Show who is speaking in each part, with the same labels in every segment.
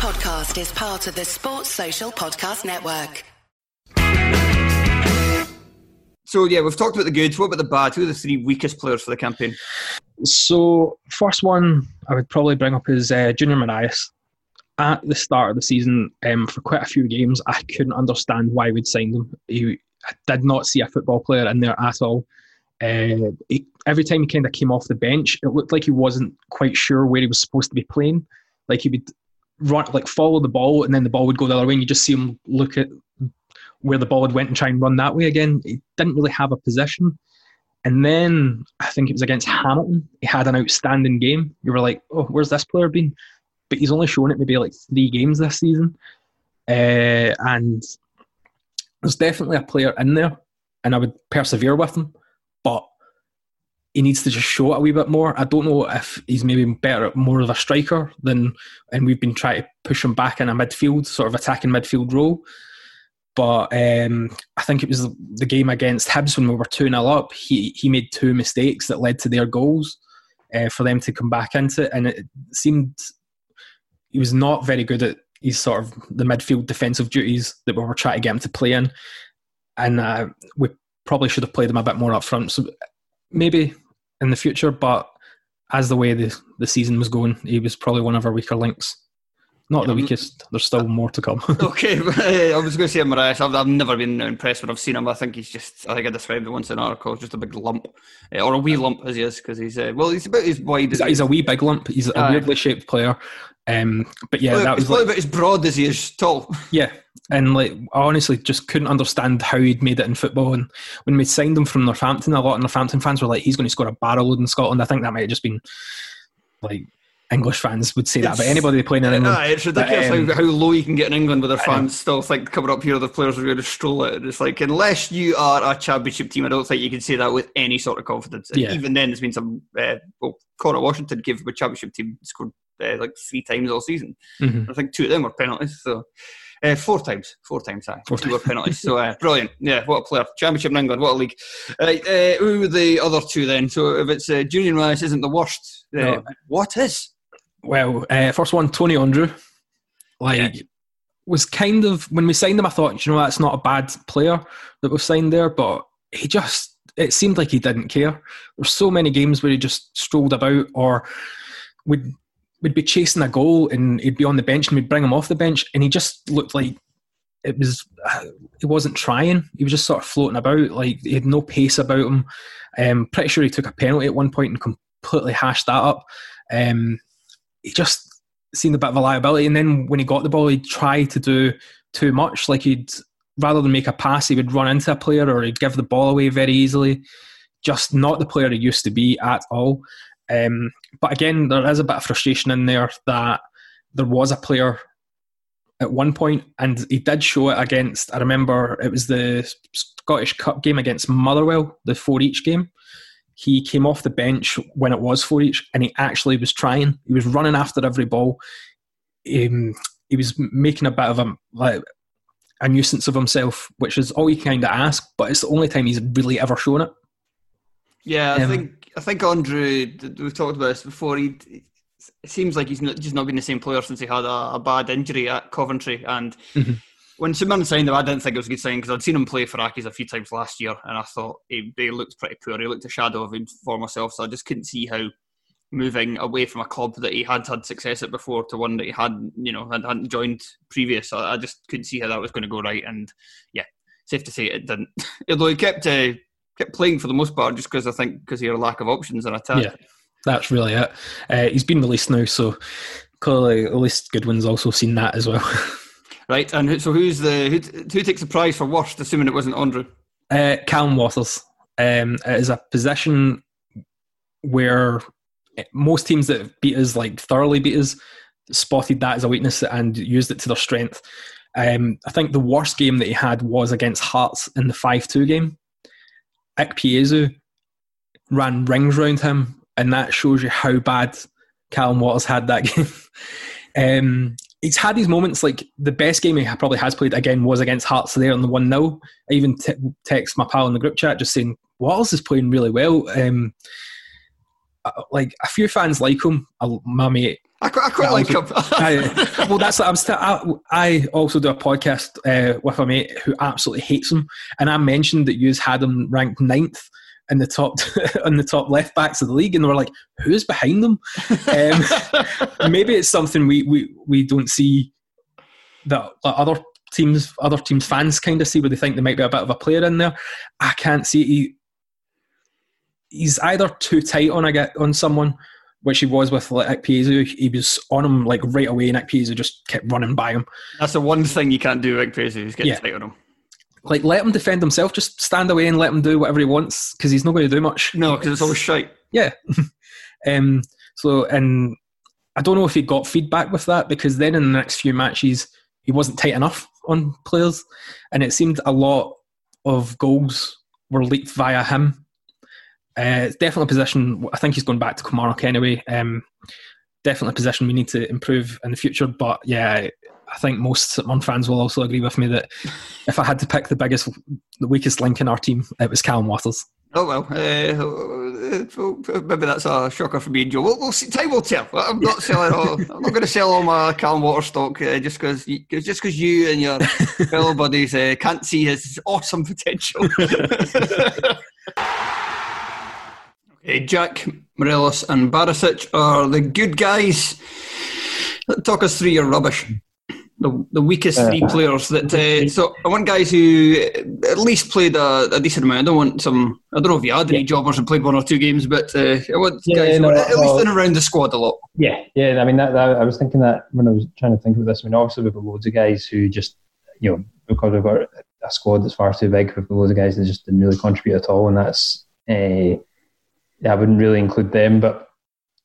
Speaker 1: podcast is part of the Sports Social Podcast Network.
Speaker 2: So yeah, we've talked about the good. What about the bad? Who are the three weakest players for the campaign?
Speaker 3: So first one I would probably bring up is uh, Junior Morias. At the start of the season, um, for quite a few games, I couldn't understand why we'd signed him. He, I did not see a football player in there at all. Uh, he, every time he kind of came off the bench, it looked like he wasn't quite sure where he was supposed to be playing. Like he would run, like follow the ball, and then the ball would go the other way, and you just see him look at where the ball had went and try and run that way again. He didn't really have a position. And then I think it was against Hamilton. He had an outstanding game. You were like, oh, where's this player been? But he's only shown it maybe like three games this season. Uh, and there's definitely a player in there, and I would persevere with him. But he needs to just show it a wee bit more. I don't know if he's maybe better, more of a striker than, and we've been trying to push him back in a midfield, sort of attacking midfield role. But um, I think it was the game against Hibs when we were 2 0 up. He, he made two mistakes that led to their goals uh, for them to come back into it. And it seemed he was not very good at his sort of the midfield defensive duties that we were trying to get him to play in. And uh, we probably should have played him a bit more up front. So maybe in the future, but as the way the, the season was going, he was probably one of our weaker links. Not the weakest. There's still more to come.
Speaker 2: okay, I was going to say Morias. I've, I've never been impressed when I've seen him. I think he's just. I think I described it once in an article. Just a big lump, uh, or a wee lump as he is, because he's. Uh, well, he's about as wide.
Speaker 3: He's,
Speaker 2: as
Speaker 3: he's a wee big lump. He's a uh, weirdly shaped player. Um, but yeah,
Speaker 2: well,
Speaker 3: that was
Speaker 2: like, about as broad as he is tall.
Speaker 3: Yeah, and like I honestly just couldn't understand how he'd made it in football. And when we signed him from Northampton, a lot of Northampton fans were like, "He's going to score a barrel load in Scotland." I think that might have just been like English fans would say that, but anybody playing in England,
Speaker 2: uh, it's ridiculous but, um, how, how, low you can get in England with their fans still think coming up here, the players are going to stroll it. It's like unless you are a championship team, I don't think you can say that with any sort of confidence. Yeah. even then, there's been some. Uh, well, Connor Washington gave a championship team scored uh, like three times all season. Mm-hmm. I think two of them were penalties. So. Uh, four times, four times, sorry. Four two were penalties. so uh, brilliant. Yeah, what a player. Championship in England, what a league. Right, uh, who were the other two then? So if it's uh, Junior Rice isn't the worst, uh, no. what is?
Speaker 3: Well, uh, first one, Tony Andreu. Like, yeah. was kind of when we signed him, I thought, you know, that's not a bad player that we've signed there, but he just it seemed like he didn't care. There's so many games where he just strolled about, or would would be chasing a goal and he'd be on the bench and we'd bring him off the bench, and he just looked like it was he wasn't trying. He was just sort of floating about, like he had no pace about him. Um, pretty sure he took a penalty at one point and completely hashed that up. Um, he just seemed a bit of a liability. And then when he got the ball, he'd try to do too much. Like he'd rather than make a pass, he would run into a player or he'd give the ball away very easily. Just not the player he used to be at all. Um, but again, there is a bit of frustration in there that there was a player at one point, and he did show it against. I remember it was the Scottish Cup game against Motherwell, the four each game, he came off the bench when it was four each, and he actually was trying. He was running after every ball. Um, he was making a bit of a like a nuisance of himself, which is all you kind of ask. But it's the only time he's really ever shown it.
Speaker 2: Yeah, I um, think I think Andreu. We've talked about this before. He it seems like he's not, just not been the same player since he had a, a bad injury at Coventry, and mm-hmm when St Mirren signed him, I didn't think it was a good sign because I'd seen him play for Accies a few times last year, and I thought he, he looked pretty poor. He looked a shadow of him for myself, so I just couldn't see how moving away from a club that he had had success at before to one that he had, you know, hadn't joined previous. I, I just couldn't see how that was going to go right, and yeah, safe to say it didn't. Although he kept uh, kept playing for the most part, just because I think because had a lack of options in attack.
Speaker 3: Yeah, that's really it. Uh, he's been released now, so clearly at least Goodwin's also seen that as well.
Speaker 2: Right, and so who's the who, who takes the prize for worst, assuming it wasn't Andreu?
Speaker 3: Uh, Callum Watters. Um, it is a position where most teams that beat us, like thoroughly beat us, spotted that as a weakness and used it to their strength. Um, I think the worst game that he had was against Hearts in the 5 2 game. Ikpeazu ran rings around him, and that shows you how bad Callum Watters had that game. um, he's had these moments like the best game he probably has played again was against Hearts there on the 1 0. I even t- text my pal in the group chat just saying, Wallace is playing really well. Um, like a few fans like him. My mate
Speaker 2: I quite, I quite like
Speaker 3: him. I, well, that's I'm still, I, I, also do a podcast uh, with a mate who absolutely hates him, and I mentioned that you had him ranked ninth in the top on the top left backs of the league, and they were like, "Who's behind them?" Um, maybe it's something we, we we don't see that other teams other teams fans kind of see where they think there might be a bit of a player in there. I can't see he, he's either too tight on a get on someone which he was with like Piezu. He was on him like right away, and Piezu just kept running by him.
Speaker 2: That's the one thing you can't do, Ikpeazu, He's getting yeah. tight on him.
Speaker 3: Like, let him defend himself. Just stand away and let him do whatever he wants because he's not going to do much.
Speaker 2: No, because it's always shite.
Speaker 3: Yeah. um. So, and I don't know if he got feedback with that because then in the next few matches he wasn't tight enough on players, and it seemed a lot of goals were leaked via him uh, it's definitely a position. I think he's going back to Kilmarnock anyway. Um, definitely a position we need to improve in the future. But yeah, I think most St fans will also agree with me that if I had to pick the biggest, the weakest link in our team, it was Callum Watters.
Speaker 2: Oh well, uh, maybe that's a shocker for me and Joe. We'll, we'll see. Time will tell. I'm not selling all. I'm not going to sell all my Callum Water stock uh, just because just because you and your fellow buddies uh, can't see his awesome potential. Okay, Jack, Morelos, and Barisic are the good guys. Talk us through your rubbish. The, the weakest three players that. Uh, so I want guys who at least played a, a, decent amount. I don't want some. I don't know if you had any yeah. jobbers and played one or two games, but uh, I want yeah, guys no, who at well, least in around the squad a lot.
Speaker 4: Yeah, yeah. I mean, that, that, I was thinking that when I was trying to think of this. I mean, obviously we've got loads of guys who just, you know, because we've got a squad that's far too big, we've got loads of guys that just didn't really contribute at all, and that's. Uh, yeah, I wouldn't really include them, but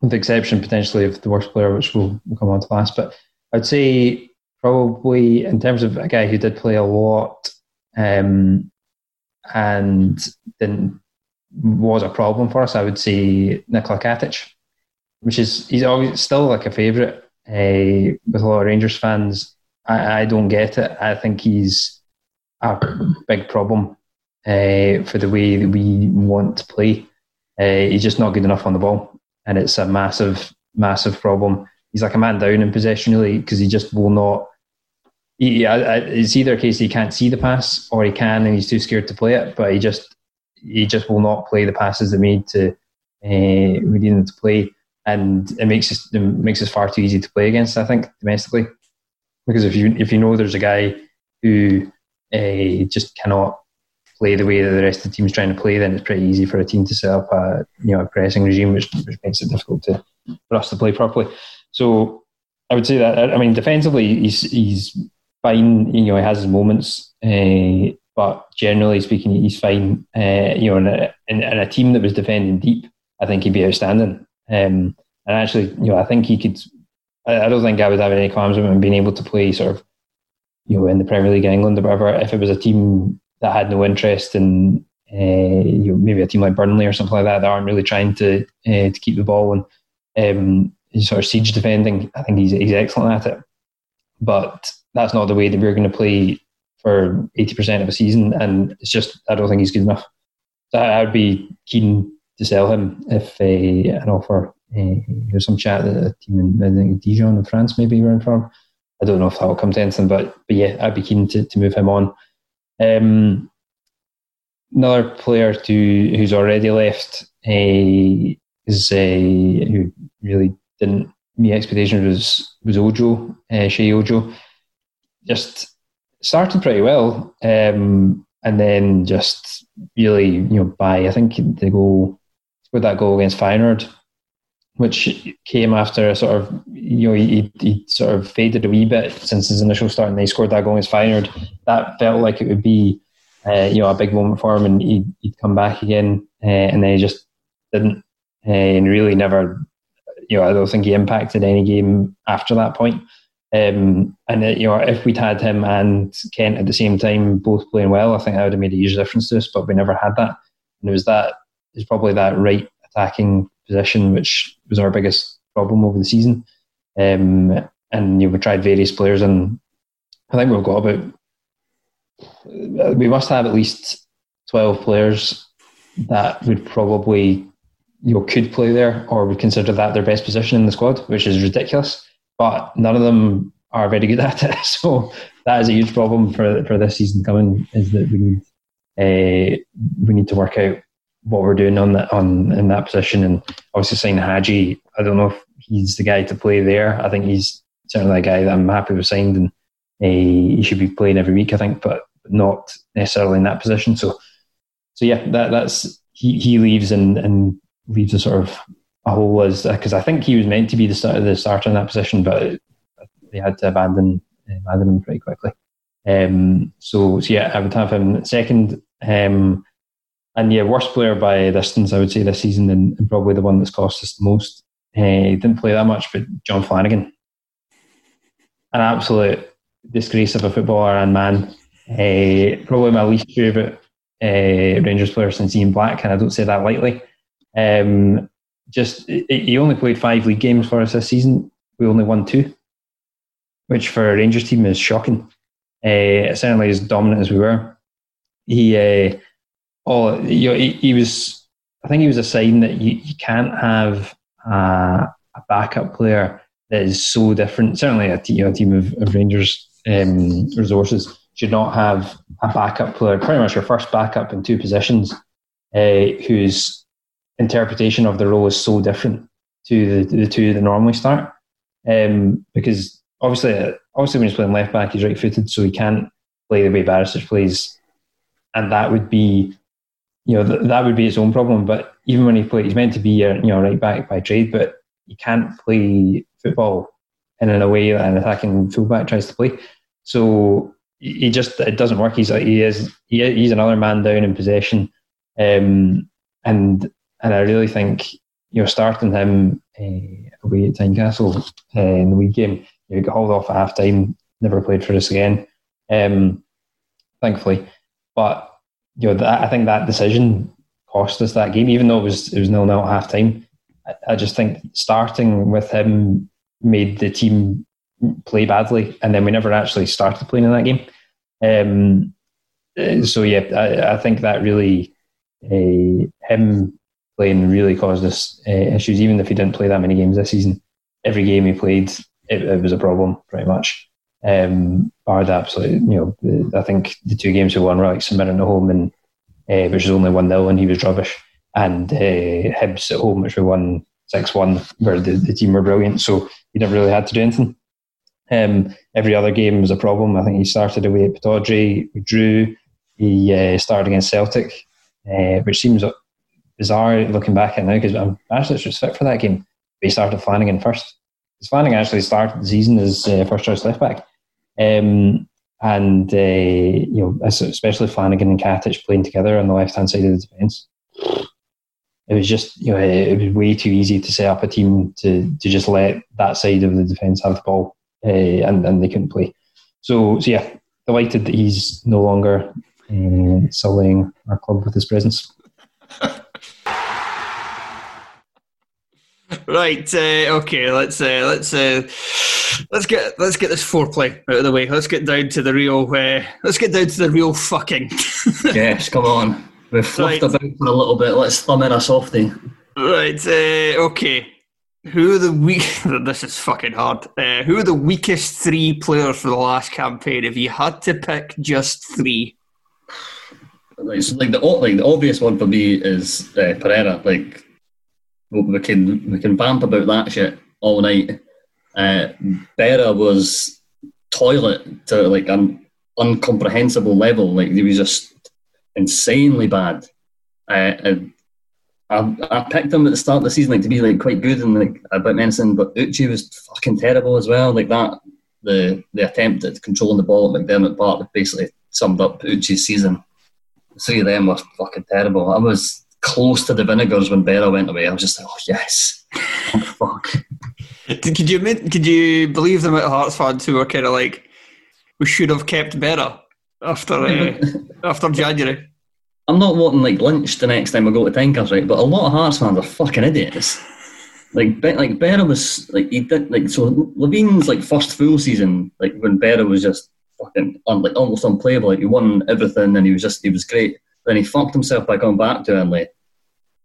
Speaker 4: with the exception potentially of the worst player, which we'll, we'll come on to last. But I'd say probably in terms of a guy who did play a lot um, and didn't was a problem for us, I would say Nikola Katic, which is he's always still like a favourite uh, with a lot of Rangers fans. I, I, don't get it. I think he's a big problem uh, for the way that we want to play. Uh, he's just not good enough on the ball, and it's a massive, massive problem. He's like a man down in possession, really, because he just will not. He, it's either a case he can't see the pass, or he can and he's too scared to play it. But he just, he just will not play the passes that we need to, uh, we need him to play, and it makes us, it makes us far too easy to play against. I think domestically, because if you if you know there's a guy who uh, just cannot play the way that the rest of the team's trying to play, then it's pretty easy for a team to set up a you know a pressing regime, which, which makes it difficult to, for us to play properly. So I would say that I mean defensively he's he's fine. You know he has his moments, uh, but generally speaking he's fine. Uh, you know in a, in, in a, team that was defending deep, I think he'd be outstanding. Um, and actually, you know I think he could. I, I don't think I would have any qualms with him being able to play sort of you know in the Premier League in England or whatever. If it was a team that had no interest in uh, you know, maybe a team like Burnley or something like that that aren't really trying to to keep the ball and um, sort of siege defending. I think he's he's excellent at it, but that's not the way that we're going to play for eighty percent of a season, and it's just I don't think he's good enough. So I, would be keen to sell him if uh, an offer. Uh, there's some chat that a team in I think Dijon in France maybe around from. I don't know if that will come to anything, but but yeah, I'd be keen to, to move him on. Um, another player to who's already left uh, is uh, who really didn't meet expectations was was Ojo, uh, Sheyi Ojo. Just started pretty well, um, and then just really you know by I think the goal with that goal against Feyenoord, which came after a sort of you know he, he sort of faded a wee bit since his initial start, and they scored that goal against Feyenoord. That felt like it would be uh, you know a big moment for him, and he'd, he'd come back again, uh, and then he just didn't, uh, and really never. You know, I don't think he impacted any game after that point. Um, and uh, you know, if we'd had him and Kent at the same time, both playing well, I think that would have made a huge difference to us. But we never had that, and it was that is probably that right attacking position which was our biggest problem over the season. Um, and you know, we tried various players, and I think we've got about we must have at least twelve players that would probably you know could play there or would consider that their best position in the squad, which is ridiculous. But none of them are very good at it. So that is a huge problem for for this season coming. Is that we need uh, we need to work out what we're doing on that on in that position. And obviously saying Hagi, I don't know if he's the guy to play there. I think he's certainly a guy that I'm happy with signed, and uh, he should be playing every week. I think, but not necessarily in that position. So, so yeah, that that's he he leaves and and leaves a sort of a hole as because I think he was meant to be the start the starter in that position, but they had to abandon abandon him pretty quickly. Um, so, so yeah, I would have him second. Um, and yeah, worst player by distance, I would say this season, and, and probably the one that's cost us the most. Uh, he didn't play that much, but John Flanagan, an absolute disgrace of a footballer and man. Uh, probably my least favourite uh, Rangers player since Ian Black, and I don't say that lightly. Um, just he only played five league games for us this season. We only won two, which for a Rangers team is shocking. Uh, certainly as dominant as we were, he uh, all you know, he, he, was. I think he was a sign that you, you can't have a, a backup player that is so different. Certainly, a, you know, a team of, of Rangers um, resources should not have a backup player, pretty much your first backup in two positions, uh, whose interpretation of the role is so different to the, the two that normally start. Um, because obviously, obviously when he's playing left back, he's right footed, so he can't play the way Barisic plays, and that would be, you know, th- that would be its own problem. But even when he plays, he's meant to be a you know right back by trade, but he can't play football in a way that an attacking fullback tries to play. So he just it doesn't work. He's he is he, he's another man down in possession, um, and and I really think you know starting him uh, away at Tynecastle uh, in the week game, you got hauled off at half time, never played for us again, um, thankfully. But you know that, I think that decision cost us that game, even though it was it was nil nil at half time. I, I just think starting with him made the team play badly, and then we never actually started playing in that game. Um, so yeah, I, I, think that really uh, him playing really caused us uh, issues. Even if he didn't play that many games this season, every game he played, it, it was a problem pretty much. Um, barred absolutely, you know, I think the two games we won were like Mirren at home and uh, which was only one 0 and he was rubbish, and uh, Hibs at home, which we won six one, where the, the team were brilliant. So he never really had to do anything. Um, every other game was a problem. I think he started away at Pittodrie, we drew. He uh, started against Celtic, uh, which seems bizarre looking back at now because I'm actually just fit for that game. But he started Flanagan first. Because Flanagan actually started the season as uh, first choice left back. Um, and, uh, you know, especially Flanagan and Katic playing together on the left hand side of the defence. It was just, you know, it was way too easy to set up a team to, to just let that side of the defence have the ball uh, and, and they couldn't play. So, so yeah, delighted that he's no longer uh, sullying our club with his presence.
Speaker 2: Right. Uh, okay. Let's uh, let's uh, let's get let's get this foreplay out of the way. Let's get down to the real. Uh, let's get down to the real fucking.
Speaker 5: yes, come on. We've fluffed right. about for a little bit. Let's thumb in a softie.
Speaker 2: Right. Uh, okay. Who are the weak? this is fucking hard. Uh, who are the weakest three players for the last campaign? If you had to pick just three,
Speaker 5: like, like the like the obvious one for me is uh, Berra. Like we can we can vamp about that shit all night. Uh, Berra was toilet to like an incomprehensible level. Like he was just insanely bad. Uh, I, I picked him at the start of the season like to be like quite good and like about mentioning, but Uche was fucking terrible as well. Like that, the the attempt at controlling the ball at McDiarmid Park basically summed up Uche's season. The three of them were fucking terrible. I was close to the vinegars when Berra went away. I was just like, oh yes, oh, fuck.
Speaker 2: Could you could you believe them at Hearts fans who were kind of like, we should have kept Berra after uh, after January.
Speaker 5: I'm not wanting like Lynch the next time I go to Tankers, right? But a lot of Hearts fans are fucking idiots. Like, like Berra was like he did like so. Levein's like first full season, like when Berra was just fucking un, like almost unplayable. Like he won everything and he was just he was great. Then he fucked himself by going back to Burnley.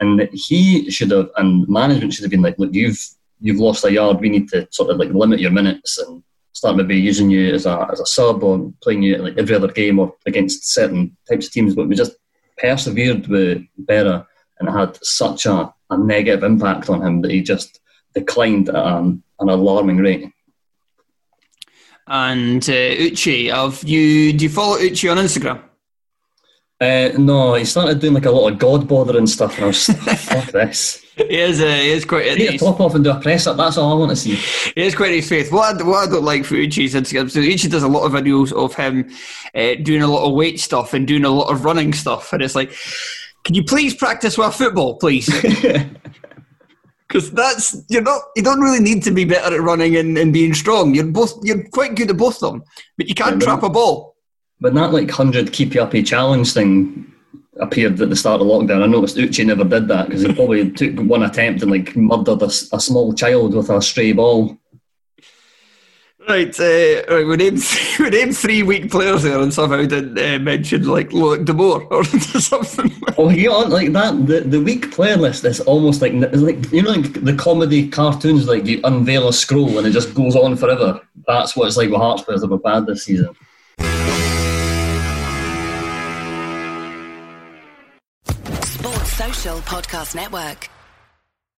Speaker 5: And he should have, and management should have been like, look, you've you've lost a yard. We need to sort of like limit your minutes and start maybe using you as a as a sub or playing you like every other game or against certain types of teams. But we just persevered with Berra, and it had such a, a negative impact on him that he just declined at an, alarming rate.
Speaker 2: And uh, Uche, have you do you follow Uche on Instagram?
Speaker 5: Uh, no, he started doing like a lot of god bothering stuff, and I was fuck this.
Speaker 2: He is, uh, he is quite.
Speaker 5: Take a top off and do a press up. That's all I want to see.
Speaker 2: He is quite his faith. What I, what I don't like for Uche's Instagram, so Uche does a lot of videos of him uh, doing a lot of weight stuff and doing a lot of running stuff, and it's like, can you please practice with football, please? Because that's you're not you don't really need to be better at running and, and being strong. You're both you're quite good at both of them, but you can't
Speaker 5: Yeah,
Speaker 2: trap a ball.
Speaker 5: When that like hundred keep you uppy challenge thing appeared at the start of lockdown, I noticed Uche never did that because he probably took one attempt and like murdered a small child with a stray ball.
Speaker 2: Right, uh, right. We named we named three weak players there, and somehow didn't uh, mention like Loic Damour or something.
Speaker 5: Oh, you on like that? The the week playlist is almost like it's like you know like the comedy cartoons like you unveil a scroll and it just goes on forever. That's what it's like with Hearts players that were bad this season.
Speaker 1: Podcast Network.